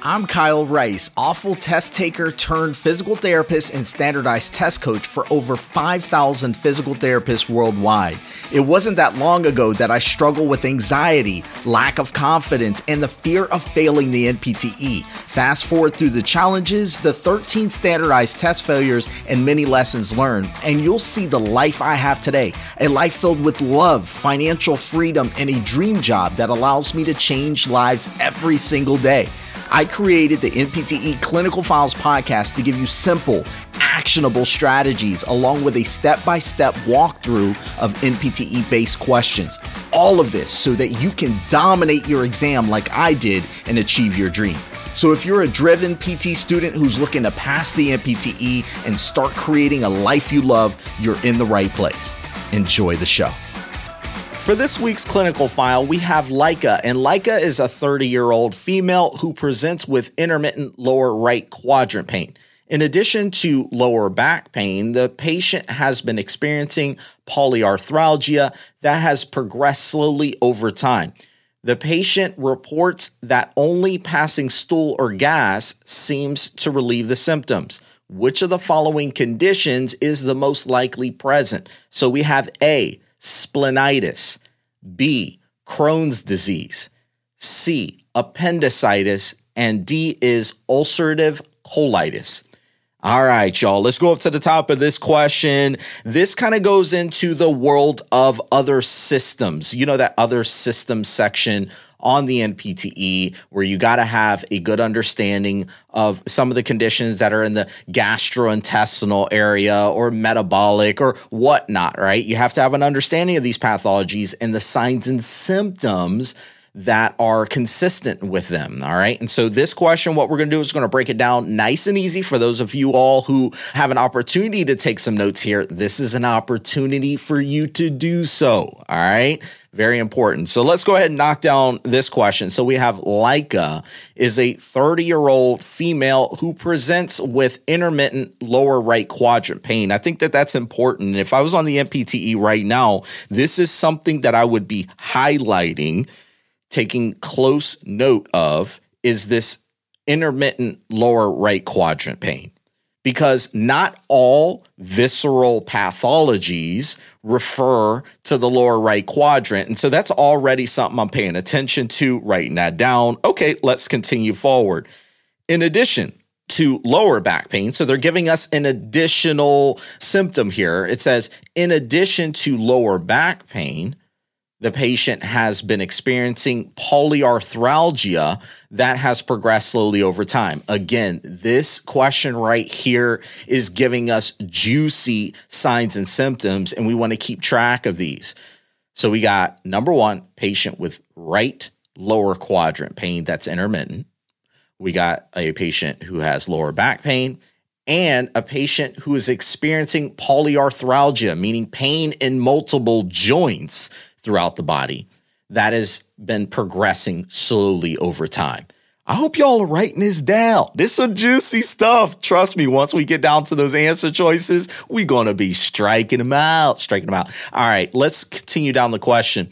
I'm Kyle Rice, awful test taker turned physical therapist and standardized test coach for over 5,000 physical therapists worldwide. It wasn't that long ago that I struggled with anxiety, lack of confidence, and the fear of failing the NPTE. Fast forward through the challenges, the 13 standardized test failures, and many lessons learned, and you'll see the life I have today a life filled with love, financial freedom, and a dream job that allows me to change lives every single day. I created the NPTE Clinical Files podcast to give you simple, actionable strategies along with a step by step walkthrough of NPTE based questions. All of this so that you can dominate your exam like I did and achieve your dream. So, if you're a driven PT student who's looking to pass the NPTE and start creating a life you love, you're in the right place. Enjoy the show. For this week's clinical file, we have Leica, and Leica is a 30 year old female who presents with intermittent lower right quadrant pain. In addition to lower back pain, the patient has been experiencing polyarthralgia that has progressed slowly over time. The patient reports that only passing stool or gas seems to relieve the symptoms. Which of the following conditions is the most likely present? So we have A, splenitis, B, Crohn's disease, C, appendicitis, and D is ulcerative colitis. All right, y'all, let's go up to the top of this question. This kind of goes into the world of other systems. You know, that other system section on the NPTE where you got to have a good understanding of some of the conditions that are in the gastrointestinal area or metabolic or whatnot, right? You have to have an understanding of these pathologies and the signs and symptoms that are consistent with them. All right. And so, this question, what we're going to do is going to break it down nice and easy for those of you all who have an opportunity to take some notes here. This is an opportunity for you to do so. All right. Very important. So, let's go ahead and knock down this question. So, we have Leica is a 30 year old female who presents with intermittent lower right quadrant pain. I think that that's important. If I was on the NPTE right now, this is something that I would be highlighting taking close note of is this intermittent lower right quadrant pain. Because not all visceral pathologies refer to the lower right quadrant. And so that's already something I'm paying attention to, writing that down. Okay, let's continue forward. In addition, to lower back pain. So they're giving us an additional symptom here. It says, in addition to lower back pain, the patient has been experiencing polyarthralgia that has progressed slowly over time. Again, this question right here is giving us juicy signs and symptoms, and we want to keep track of these. So we got number one, patient with right lower quadrant pain that's intermittent. We got a patient who has lower back pain and a patient who is experiencing polyarthralgia, meaning pain in multiple joints throughout the body that has been progressing slowly over time. I hope y'all are writing this down. This is some juicy stuff. Trust me, once we get down to those answer choices, we're to be striking them out, striking them out. All right, let's continue down the question.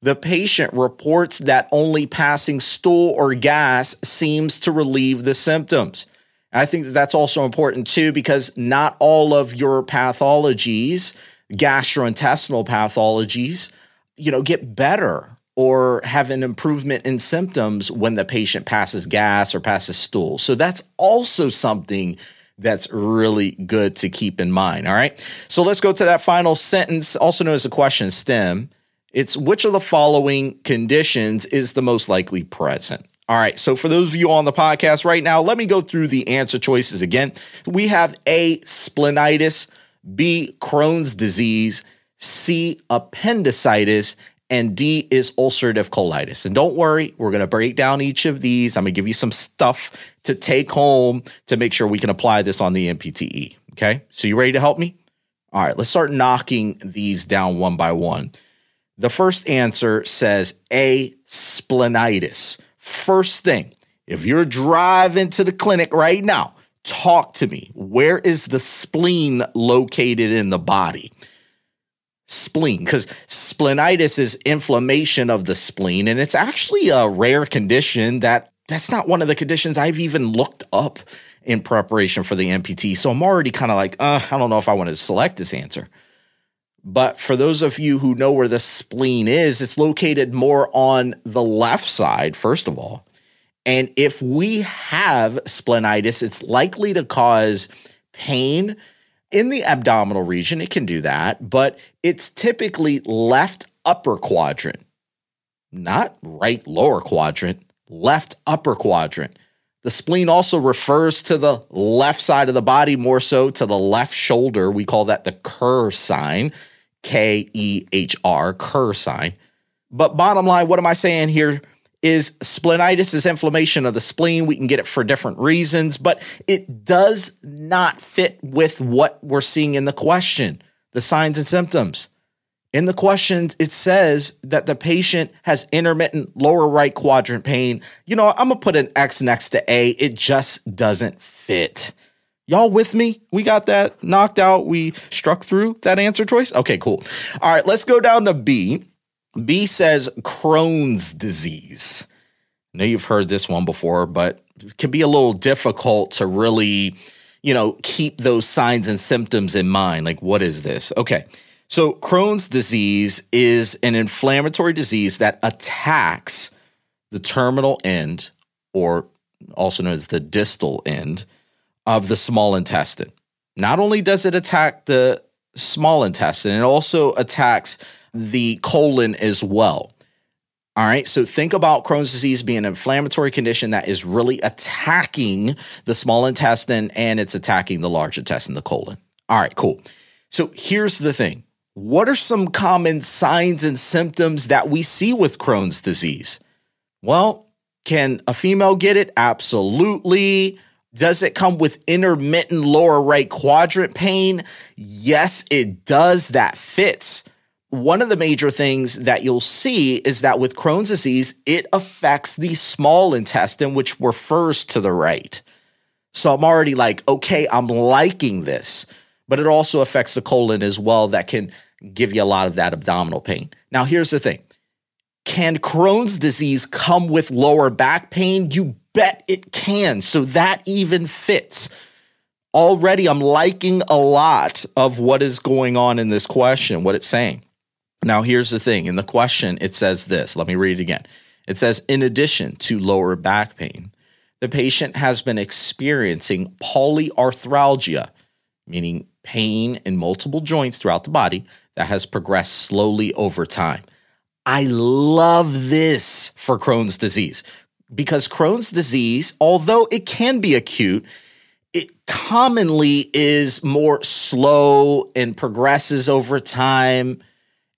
The patient reports that only passing stool or gas seems to relieve the symptoms. I think that that's also important too, because not all of your pathologies, gastrointestinal pathologies, you know, get better or have an improvement in symptoms when the patient passes gas or passes stool. So that's also something that's really good to keep in mind. All right. So let's go to that final sentence, also known as the question stem. It's which of the following conditions is the most likely present? All right. So for those of you on the podcast right now, let me go through the answer choices again. We have A, splenitis, B, Crohn's disease, C, appendicitis, and D is ulcerative colitis. And don't worry, we're going to break down each of these. I'm going to give you some stuff to take home to make sure we can apply this on the NPTE. Okay. So, you ready to help me? All right, let's start knocking these down one by one. The first answer says A, splenitis. First thing, if you're driving to the clinic right now, talk to me. Where is the spleen located in the body? spleen because splenitis is inflammation of the spleen and it's actually a rare condition that that's not one of the conditions I've even looked up in preparation for the MPT. So I'm already kind of like, uh, I don't know if I want to select this answer. But for those of you who know where the spleen is, it's located more on the left side, first of all. And if we have splenitis, it's likely to cause pain in the abdominal region. It can do that, but it's typically left upper quadrant, not right lower quadrant, left upper quadrant. The spleen also refers to the left side of the body, more so to the left shoulder. We call that the Kehr sign, K E H R, Kehr sign. But bottom line, what am I saying here? Is splenitis is inflammation of the spleen. We can get it for different reasons, but it does not fit with what we're seeing in the question, the signs and symptoms. In the questions, it says that the patient has intermittent lower right quadrant pain. You know, I'm gonna put an X next to A. It just doesn't fit. Y'all with me? We got that knocked out. We struck through that answer choice. Okay, cool. All right, let's go down to B. B says Crohn's disease. I know you've heard this one before, but it can be a little difficult to really, you know, keep those signs and symptoms in mind. Like, what is this? Okay. So, Crohn's disease is an inflammatory disease that attacks the terminal end, or also known as the distal end, of the small intestine. Not only does it attack the small intestine, it also attacks the colon as well. All right, so think about Crohn's disease being an inflammatory condition that is really attacking the small intestine and it's attacking the large intestine, the colon. All right, cool. So here's the thing what are some common signs and symptoms that we see with Crohn's disease? Well, can a female get it? Absolutely. Does it come with intermittent lower right quadrant pain? Yes, it does. That fits. One of the major things that you'll see is that with Crohn's disease, it affects the small intestine, which refers to the right. So I'm already like, okay, I'm liking this but it also affects the colon as well that can give you a lot of that abdominal pain. Now, here's the thing can Crohn's disease come with lower back pain? You bet it can. So that even fits. Already, I'm liking a lot of what is going on in this question, what it's saying. Now, here's the thing in the question, it says this. Let me read it again. It says, in addition to lower back pain, the patient has been experiencing polyarthralgia, meaning pain in multiple joints throughout the body that has progressed slowly over time. I love this for Crohn's disease because Crohn's disease, although it can be acute, it commonly is more slow and progresses over time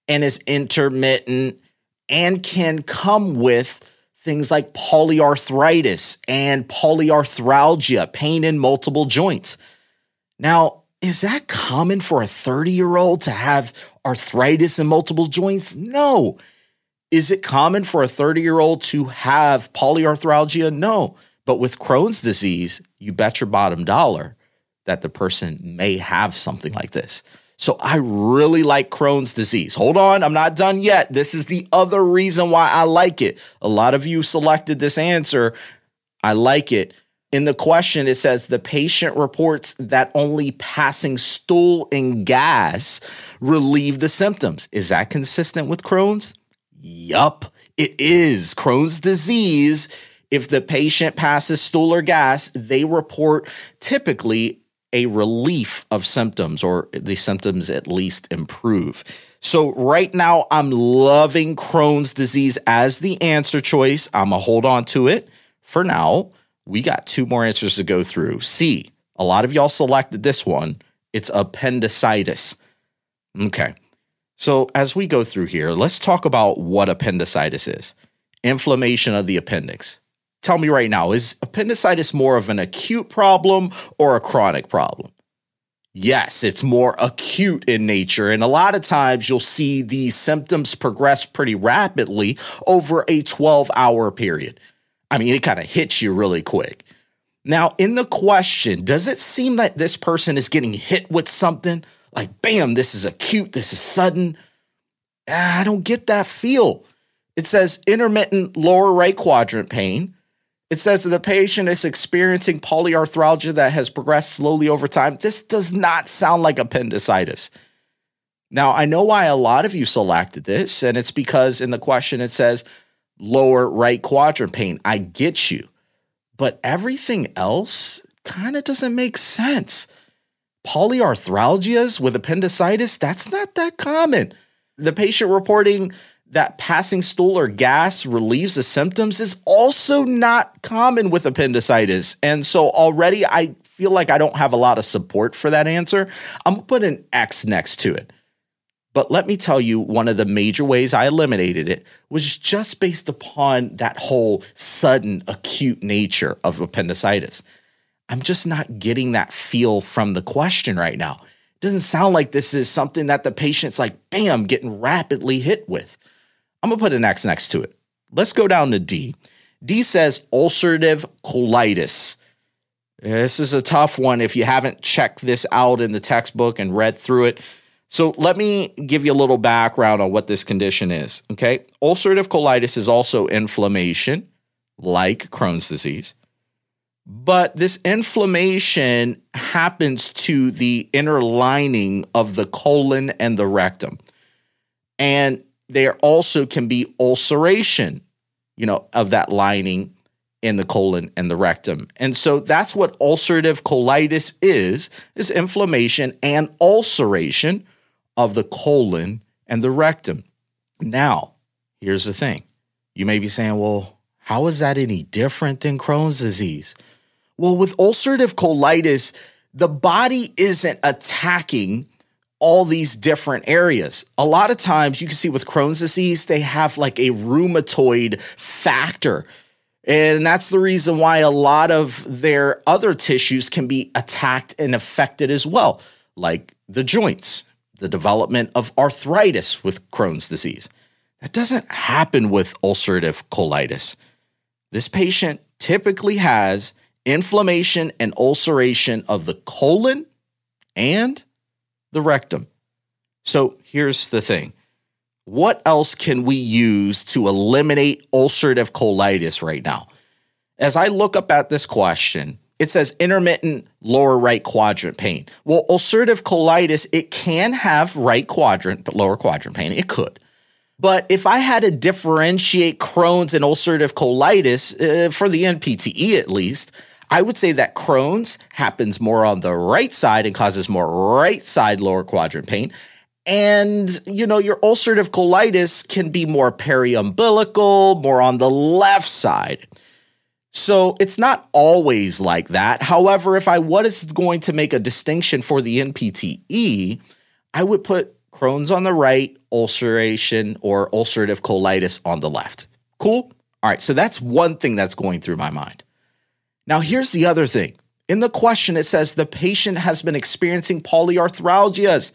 and is intermittent and can come with things like polyarthritis and polyarthralgia, pain in multiple joints. Now, is that common for a 30 year old to have arthritis in multiple joints? No. Is it common for a 30 year old to have polyarthralgia? No. But with Crohn's disease, you bet your bottom dollar that the person may have something like this. So I really like Crohn's disease. Hold on, I'm not done yet. This is the other reason why I like it. A lot of you selected this answer. I like it in the question, it says the patient reports that only passing stool and gas relieve the symptoms. Is that consistent with Crohn's? Yup, it is. Crohn's disease, if the patient passes stool or gas, they report typically a relief of symptoms or the symptoms at least improve. So, right now, I'm loving Crohn's disease as the answer choice. I'm going to hold on to it for now we got two more answers to go through. C, a lot of y'all selected this one. It's appendicitis. Okay. So as we go through here, let's talk about what appendicitis is inflammation of the appendix. Tell me right now, is appendicitis more of an acute problem or a chronic problem? Yes, it's more acute in nature. And a lot of times you'll see these symptoms progress pretty rapidly over a 12 hour period. I mean, it kind of hits you really quick. Now, in the question, does it seem that this person is getting hit with something? Like, bam, this is acute, this is sudden. Ah, I don't get that feel. It says intermittent lower right quadrant pain. It says that the patient is experiencing polyarthralgia that has progressed slowly over time. This does not sound like appendicitis. Now, I know why a lot of you selected this, and it's because in the question it says lower right quadrant pain. I get you. But everything else kind of doesn't make sense. Polyarthralgias with appendicitis, that's not that common. The patient reporting that passing stool or gas relieves the symptoms is also not common with appendicitis. And so already I feel like I don't have a lot of support for that answer. I'm gonna put an X next to it. But let me tell you, one of the major ways I eliminated it was just based upon that whole sudden acute nature of appendicitis. I'm just not getting that feel from the question right now. It doesn't sound like this is something that the patient's like, bam, getting rapidly hit with. I'm gonna put an X next to it. Let's go down to D. D says ulcerative colitis. This is a tough one if you haven't checked this out in the textbook and read through it. So let me give you a little background on what this condition is. Okay. Ulcerative colitis is also inflammation, like Crohn's disease. But this inflammation happens to the inner lining of the colon and the rectum. And there also can be ulceration, you know, of that lining in the colon and the rectum. And so that's what ulcerative colitis is, is inflammation and ulceration of the colon and the rectum. Now, here's the thing. You may be saying, well, how is that any different than Crohn's disease? Well, with ulcerative colitis, the body isn't attacking all these different areas. A lot of times you can see with Crohn's disease, they have like a rheumatoid factor. And that's the reason why a lot of their other tissues can be attacked and affected as well, like the joints the development of arthritis with Crohn's disease. That doesn't happen with ulcerative colitis. This patient typically has inflammation and ulceration of the colon and the rectum. So here's the thing what else can we use to eliminate ulcerative colitis right now? As I look up at this question, it says intermittent lower right quadrant pain. Well, ulcerative colitis, it can have right quadrant, but lower quadrant pain. It could. But if I had to differentiate Crohn's and ulcerative colitis, uh, for the NPTE at least, I would say that Crohn's happens more on the right side and causes more right side lower quadrant pain. And, you know, your ulcerative colitis can be more periumbilical, more on the left side. So it's not always like that. However, if I was going to make a distinction for the NPTE, I would put Crohn's on the right, ulceration or ulcerative colitis on the left. Cool? All right, so that's one thing that's going through my mind. Now, here's the other thing. In the question, it says the patient has been experiencing polyarthralgias.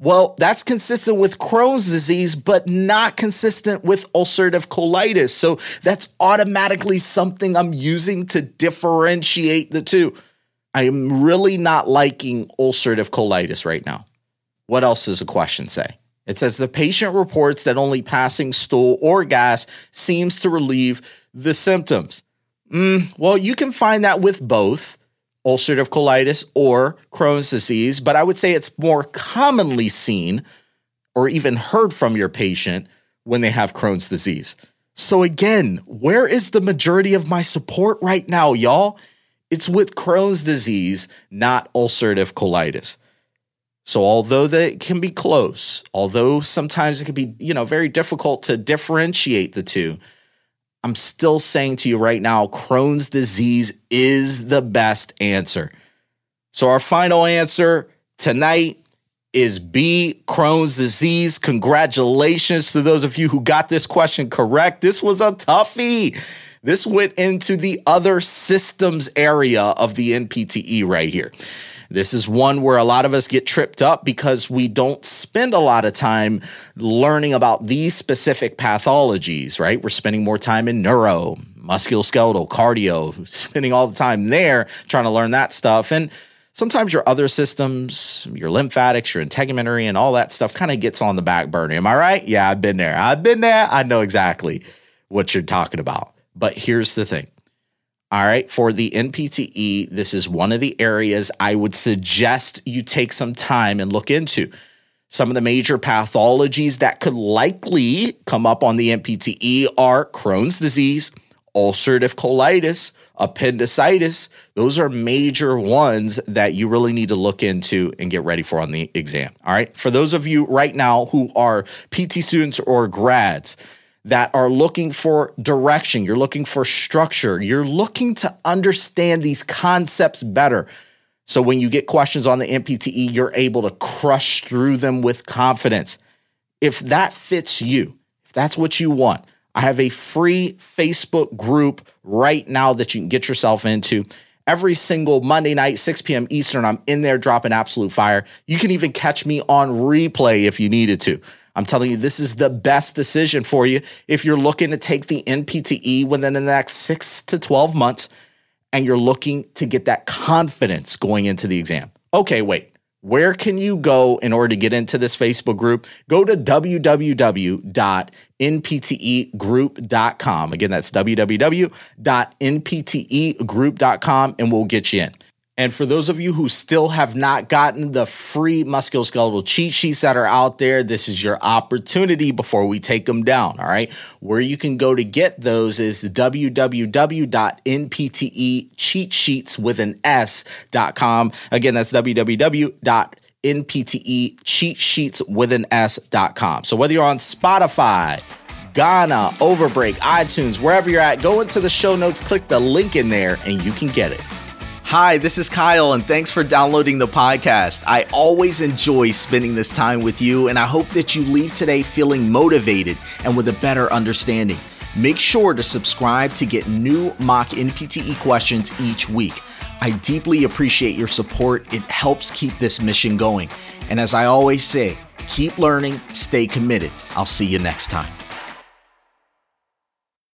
Well, that's consistent with Crohn's disease, but not consistent with ulcerative colitis. So that's automatically something I'm using to differentiate the two. I am really not liking ulcerative colitis right now. What else does the question say? It says the patient reports that only passing stool or gas seems to relieve the symptoms. Mm, well, you can find that with both ulcerative colitis or Crohn's disease, but I would say it's more commonly seen or even heard from your patient when they have Crohn's disease. So, again, where is the majority of my support right now, y'all? It's with Crohn's disease, not ulcerative colitis. So, although they can be close, although sometimes it can be, you know, very difficult to differentiate the two, I'm still saying to you right now, Crohn's disease is the best answer. So, our final answer tonight is B, Crohn's disease. Congratulations to those of you who got this question correct. This was a toughie. This went into the other systems area of the NPTE right here. This is one where a lot of us get tripped up because we don't spend a lot of time learning about these specific pathologies, right? We're spending more time in neuro, musculoskeletal, cardio, spending all the time there trying to learn that stuff. And sometimes your other systems, your lymphatics, your integumentary, and all that stuff kind of gets on the back burner. Am I right? Yeah, I've been there. I've been there. I know exactly what you're talking about. But here's the thing All right, for the NPTE, this is one of the areas I would suggest you take some time and look into. Some of the major pathologies that could likely come up on the NPTE are Crohn's disease, ulcerative colitis, appendicitis. Those are major ones that you really need to look into and get ready for on the exam. All right. For those of you right now who are PT students or grads, that are looking for direction, you're looking for structure, you're looking to understand these concepts better. So when you get questions on the NPTE, you're able to crush through them with confidence. If that fits you, if that's what you want, I have a free Facebook group right now that you can get yourself into. Every single Monday night, 6 p.m. Eastern, I'm in there dropping absolute fire. You can even catch me on replay if you needed to. I'm telling you, this is the best decision for you if you're looking to take the NPTE within the next six to 12 months and you're looking to get that confidence going into the exam. Okay, wait. Where can you go in order to get into this Facebook group? Go to www.nptegroup.com. Again, that's www.nptegroup.com, and we'll get you in. And for those of you who still have not gotten the free musculoskeletal cheat sheets that are out there, this is your opportunity before we take them down. All right. Where you can go to get those is www.nptecheatsheets with an S.com. Again, that's www.nptecheatsheets with an S.com. So whether you're on Spotify, Ghana, Overbreak, iTunes, wherever you're at, go into the show notes, click the link in there, and you can get it. Hi, this is Kyle, and thanks for downloading the podcast. I always enjoy spending this time with you, and I hope that you leave today feeling motivated and with a better understanding. Make sure to subscribe to get new mock NPTE questions each week. I deeply appreciate your support. It helps keep this mission going. And as I always say, keep learning, stay committed. I'll see you next time.